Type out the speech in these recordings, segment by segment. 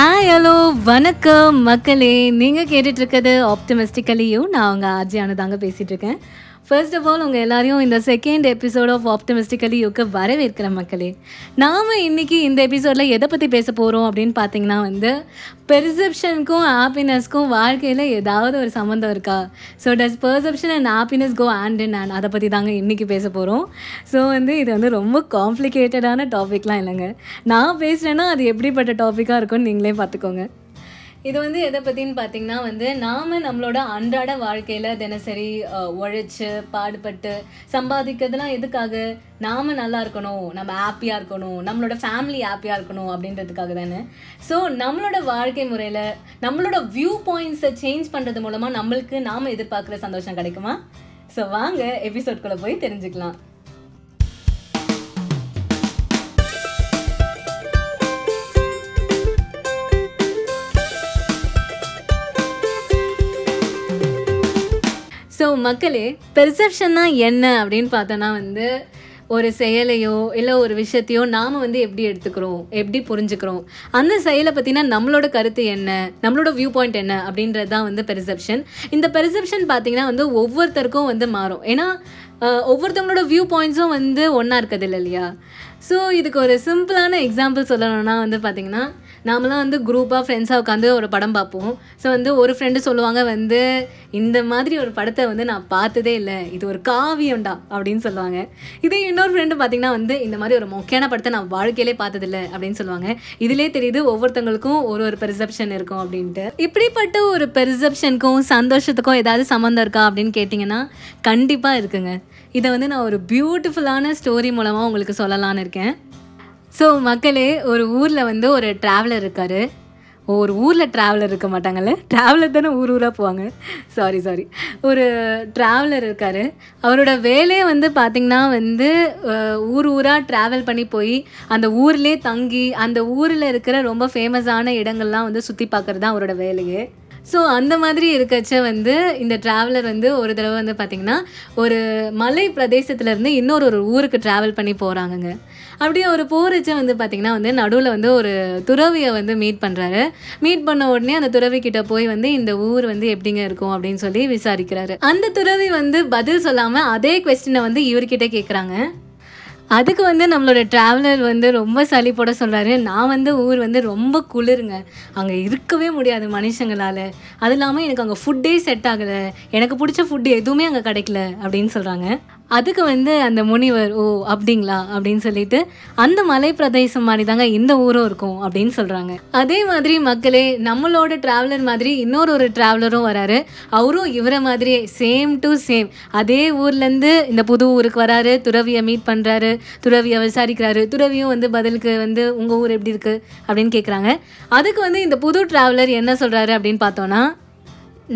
Ah, hi hello வணக்கம் மக்களே. நீங்கள் கேட்டுட்ருக்கிறது ஆப்டமிஸ்டிக்கலியும் நான் உங்கள் ஆர்ஜியானு தாங்க பேசிகிட்ருக்கேன் ஃபர்ஸ்ட் ஆஃப் ஆல் உங்கள் எல்லாரையும் இந்த செகண்ட் எபிசோட் ஆஃப் ஆப்டமிஸ்டிக்கலி யூக்கு வரவேற்கிற மக்களே. நாம் இன்றைக்கி இந்த எபிசோடில் எதை பற்றி பேச போகிறோம் அப்படின்னு பார்த்தீங்கன்னா வந்து பெர்செப்ஷனுக்கும் ஹாப்பினஸ்க்கும் வாழ்க்கையில் ஏதாவது ஒரு சம்மந்தம் இருக்கா? So does perception and happiness go hand in hand அதை பற்றி தாங்க இன்றைக்கி பேச போகிறோம் ஸோ வந்து இது வந்து ரொம்ப காம்ப்ளிகேட்டடான டாபிக்லாம் இல்லைங்க. நான் பேசுகிறேன்னா அது எப்படிப்பட்ட டாப்பிக்காக இருக்கும்னு நீங்களே பார்த்துக்கோங்க. இது வந்து எதை பற்றின்னு பார்த்தீங்கன்னா வந்து நாம் நம்மளோட அன்றாட வாழ்க்கையில் தினசரி உழைச்சி பாடுபட்டு சம்பாதிக்கிறதுலாம் எதுக்காக? நாம் நல்லா இருக்கணும் நம்ம ஹாப்பியாக இருக்கணும் நம்மளோட ஃபேமிலி ஹாப்பியாக இருக்கணும் அப்படின்றதுக்காக தானே. ஸோ நம்மளோட வாழ்க்கை முறையில் நம்மளோட வியூ பாயிண்ட்ஸை சேஞ்ச் பண்ணுறது மூலமாக நம்மளுக்கு நாம் எதிர்பார்க்குற சந்தோஷம் கிடைக்குமா? ஸோ வாங்க எபிசோட்குள்ளே போய் தெரிஞ்சுக்கலாம். ஸோ மக்களே பெர்செப்ஷன்னா என்ன அப்படின்னு பார்த்தோன்னா வந்து ஒரு செயலையோ இல்லை ஒரு விஷயத்தையோ நாம் வந்து எப்படி எடுத்துக்கிறோம் எப்படி புரிஞ்சுக்கிறோம்? அந்த செயலை பற்றினா நம்மளோட கருத்து என்ன? நம்மளோட வியூ பாயிண்ட் என்ன? அப்படின்றது தான் வந்து பெர்செப்ஷன் இந்த பெர்செப்ஷன் பார்த்தீங்கன்னா வந்து ஒவ்வொருத்தருக்கும் வந்து மாறும். ஏன்னா ஒவ்வொருத்தவங்களோட வியூ பாயிண்ட்ஸும் வந்து ஒன்றா இருக்குது இல்லை இல்லையா? ஸோ இதுக்கு ஒரு சிம்பிளான எக்ஸாம்பிள் சொல்லணும்னா வந்து பார்த்திங்கன்னா நாமெல்லாம் வந்து குரூப்பாக ஃப்ரெண்ட்ஸாக உட்காந்து ஒரு படம் பார்ப்போம். ஸோ வந்து ஒரு ஃப்ரெண்டு சொல்லுவாங்க வந்து இந்த மாதிரி ஒரு படத்தை வந்து நான் பார்த்ததே இல்லை. இது ஒரு காவியம்டா அப்படின்னு சொல்லுவாங்க. இதே இன்னொரு ஃப்ரெண்டு பார்த்தீங்கன்னா வந்து இந்த மாதிரி ஒரு முக்கியமான படத்தை நான் வாழ்க்கையிலே பார்த்ததில்ல அப்படின்னு சொல்லுவாங்க. இதிலே தெரியுது ஒவ்வொருத்தங்களுக்கும் ஒரு ஒரு பெர்செப்ஷன் இருக்கும் அப்படின்ட்டு. இப்படிப்பட்ட ஒரு பெர்செப்ஷனுக்கும் சந்தோஷத்துக்கும் ஏதாவது சம்மந்தம் இருக்கா அப்படின்னு கேட்டிங்கன்னா கண்டிப்பாக இருக்குங்க. இதை வந்து நான் ஒரு பியூட்டிஃபுல்லான ஸ்டோரி மூலமாக உங்களுக்கு சொல்லலான்னு இருக்கேன். ஸோ மக்களே ஒரு ஊரில் வந்து ஒரு ட்ராவலர் இருக்கார். ஒரு ஊரில் ட்ராவலர் இருக்க மாட்டாங்கல்ல? ட்ராவலர் தானே ஊர் ஊராக போவாங்க. சாரி சாரி ஒரு ட்ராவலர் இருக்கார். அவரோட வேலையே வந்து பார்த்திங்கன்னா வந்து ஊர் ஊராக ட்ராவல் பண்ணி போய் அந்த ஊர்லேயே தங்கி அந்த ஊரில் இருக்கிற ரொம்ப ஃபேமஸான இடங்கள்லாம் வந்து சுற்றி பார்க்குறது தான் அவரோட வேலையே. ஸோ அந்த மாதிரி இருக்கச்ச வந்து இந்த ட்ராவலர் வந்து ஒரு தடவை வந்து பார்த்திங்கன்னா ஒரு மலை பிரதேசத்துலேருந்து இன்னொரு ஒரு ஊருக்கு ட்ராவல் பண்ணி போகிறாங்கங்க அப்படியே ஒரு போகிறச்ச வந்து பார்த்திங்கன்னா வந்து நடுவில் வந்து ஒரு துறவியை வந்து மீட் பண்ணுறாரு மீட் பண்ண உடனே அந்த துறவி கிட்ட போய் வந்து இந்த ஊர் வந்து எப்படிங்க இருக்கும் அப்படின்னு சொல்லி விசாரிக்கிறாரு. அந்த துறவி வந்து பதில் சொல்லாமல் அதே கொஸ்டினை வந்து இவர்கிட்ட கேட்குறாங்க அதுக்கு வந்து நம்மளோட ட்ராவலர் வந்து ரொம்ப சளி போட சொல்கிறாரு நான் வந்து ஊர் வந்து ரொம்ப குளிருங்க. அங்கே இருக்கவே முடியாது மனுஷங்களால். அது இல்லாமல் எனக்கு அங்கே ஃபுட்டே செட் ஆகலை. எனக்கு பிடிச்ச ஃபுட்டு எதுவுமே அங்கே கிடைக்கல அப்படின்னு சொல்கிறாங்க அதுக்கு வந்து அந்த முனிவர் ஓ அப்படிங்களா? அப்படின்னு சொல்லிட்டு அந்த மலை பிரதேசம் மாதிரி தாங்க இந்த ஊரும் இருக்கும் அப்படின்னு சொல்கிறாங்க அதே மாதிரி மக்களே நம்மளோட ட்ராவலர் மாதிரி இன்னொரு ஒரு ட்ராவலரும் வராரு. அவரும் இவரை மாதிரியே சேம் டு சேம் அதே ஊர்லேருந்து இந்த புது ஊருக்கு வராரு துறவியை மீட் பண்ணுறாரு துறவியை விசாரிக்கிறாரு துறவியும் வந்து பதிலுக்கு வந்து உங்கள் ஊர் எப்படி இருக்குது அப்படின்னு கேட்குறாங்க அதுக்கு வந்து இந்த புது ட்ராவலர் என்ன சொல்கிறாரு அப்படின்னு பார்த்தோன்னா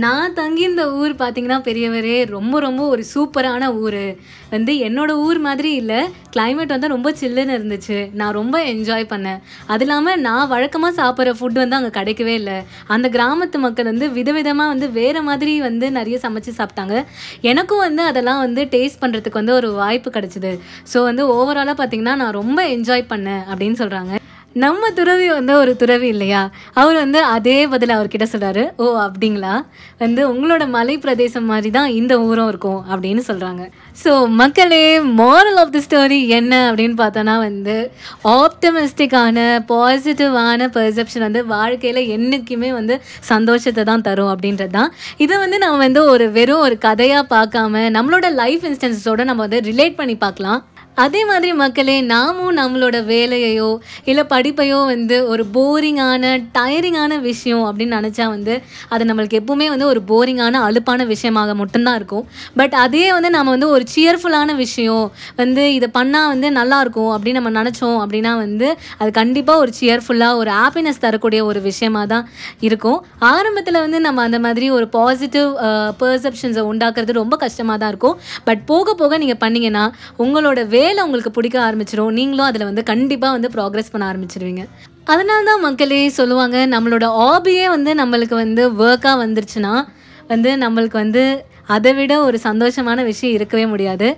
நான் தங்கி இந்த ஊர் பார்த்தீங்கன்னா பெரியவரே ரொம்ப ரொம்ப ஒரு சூப்பரான ஊர். வந்து என்னோட ஊர் மாதிரி இல்லை கிளைமேட் வந்து ரொம்ப சில்லுன்னு இருந்துச்சு. நான் ரொம்ப என்ஜாய் பண்ணேன். அது இல்லாமல் நான் வழக்கமாக சாப்பிட்ற ஃபுட் வந்து அங்கே கிடைக்கவே இல்லை. அந்த கிராமத்து மக்கள் வந்து விதவிதமாக வந்து வேறு மாதிரி வந்து நிறைய சமைச்சு சாப்பிட்டாங்க. எனக்கும் வந்து அதெல்லாம் வந்து டேஸ்ட் பண்ணுறதுக்கு வந்து ஒரு வாய்ப்பு கிடச்சிது. ஸோ வந்து ஓவராலாக பார்த்தீங்கன்னா நான் ரொம்ப என்ஜாய் பண்ணேன் அப்படின்னு சொல்கிறாங்க நம்ம துறவி வந்து ஒரு துறவி இல்லையா? அவர் வந்து அதே பதில் அவர்கிட்ட சொல்கிறாரு ஓ அப்படிங்களா? வந்து உங்களோட மலை பிரதேசம் மாதிரி தான் இந்த ஊரும் இருக்கும் அப்படின்னு சொல்கிறாங்க ஸோ மக்களே மாரல் ஆஃப் தி ஸ்டோரி என்ன அப்படின்னு பார்த்தோன்னா வந்து ஆப்டமிஸ்டிக்கான பாசிட்டிவான பெர்செப்ஷன் வந்து வாழ்க்கையில் என்றைக்குமே வந்து சந்தோஷத்தை தான் தரும் அப்படின்றது தான் இதை வந்து நம்ம வந்து ஒரு வெறும் ஒரு கதையாக பார்க்காம நம்மளோட லைஃப் இன்ஸ்டன்ஸோட நம்ம வந்து ரிலேட் பண்ணி பார்க்கலாம். அதே மாதிரி மக்களே நாமும் நம்மளோட வேலையையோ இல்லை படிப்பையோ வந்து ஒரு போரிங்கான டயரிங்கான விஷயம் அப்படின்னு நினச்சா வந்து அது நம்மளுக்கு எப்பவுமே வந்து ஒரு போரிங்கான அலுப்பான விஷயமாக மட்டும்தான் இருக்கும். பட் அதே வந்து நம்ம வந்து ஒரு சியர்ஃபுல்லான விஷயம் வந்து இதை பண்ணால் வந்து நல்லாயிருக்கும் அப்படின்னு நம்ம நினச்சோம் அப்படின்னா வந்து அது கண்டிப்பாக ஒரு சியர்ஃபுல்லாக ஒரு ஹாப்பினஸ் தரக்கூடிய ஒரு விஷயமா தான் இருக்கும். ஆரம்பத்தில் வந்து நம்ம அந்த மாதிரி ஒரு பாசிட்டிவ் பர்செப்ஷன்ஸை உண்டாக்குறது ரொம்ப கஷ்டமாக தான் இருக்கும். பட் போக போக நீங்கள் பண்ணிங்கன்னா உங்களோட வேலை உங்களுக்கு பிடிக்க ஆரம்பிச்சிடும் நீங்களும் அதில் வந்து கண்டிப்பாக வந்து ப்ராக்ரெஸ் பண்ண ஆரம்பிச்சிருவீங்க. அதனால தான் மக்களே சொல்லுவாங்க நம்மளோட ஹாபியே வந்து நம்மளுக்கு வந்து ஒர்க்காக வந்துருச்சுன்னா வந்து நம்மளுக்கு வந்து அதை விட ஒரு சந்தோஷமான விஷயம் இருக்கவே முடியாது.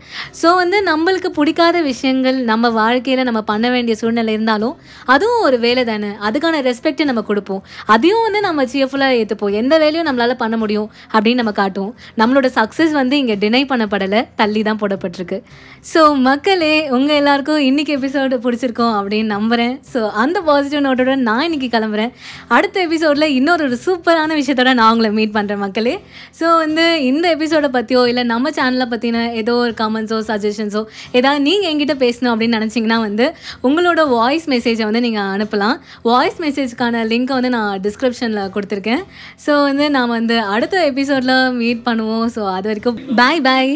ஸோ வந்து நம்மளுக்கு பிடிக்காத விஷயங்கள் நம்ம வாழ்க்கையில் நம்ம பண்ண வேண்டிய சூழ்நிலை இருந்தாலும் அதுவும் ஒரு வேலை தானே. அதுக்கான ரெஸ்பெக்ட்டை நம்ம கொடுப்போம். அதையும் வந்து நம்ம சியர்ஃபுல்லாக ஏற்றுப்போம் எந்த வேலையும் நம்மளால் பண்ண முடியும் அப்படின்னு நம்ம காட்டுவோம். நம்மளோட சக்ஸஸ் வந்து இங்கே டினை பண்ணப்படலை தள்ளி தான் போடப்பட்டிருக்கு. ஸோ மக்களே உங்கள் எல்லாருக்கும் இன்றைக்கி எபிசோடு பிடிச்சிருக்கோம் அப்படின்னு நம்புகிறேன் ஸோ அந்த பாசிட்டிவ் நோட்டோட நான் இன்னைக்கு கிளம்புறேன். அடுத்த எபிசோடில் இன்னொரு ஒரு சூப்பரான விஷயத்தோட நான் உங்களை மீட் பண்ணுறேன் மக்களே. ஸோ வந்து இந்த எபிசோடை பற்றியோ இல்லை நம்ம சேனலை பற்றின ஏதோ ஒரு கமெண்ட்ஸோ சஜஷன்ஸோ ஏதாவது நீங்கள் என்கிட்ட பேசணும் அப்படின்னு நினச்சிங்கன்னா வந்து உங்களோட வாய்ஸ் மெசேஜை வந்து நீங்கள் அனுப்பலாம். வாய்ஸ் மெசேஜ்க்கான லிங்க்கை வந்து நான் டிஸ்கிரிப்ஷனில் கொடுத்துருக்கேன். ஸோ வந்து நாம் வந்து அடுத்த எபிசோடில் மீட் பண்ணுவோம். ஸோ அது வரைக்கும் பாய் பாய்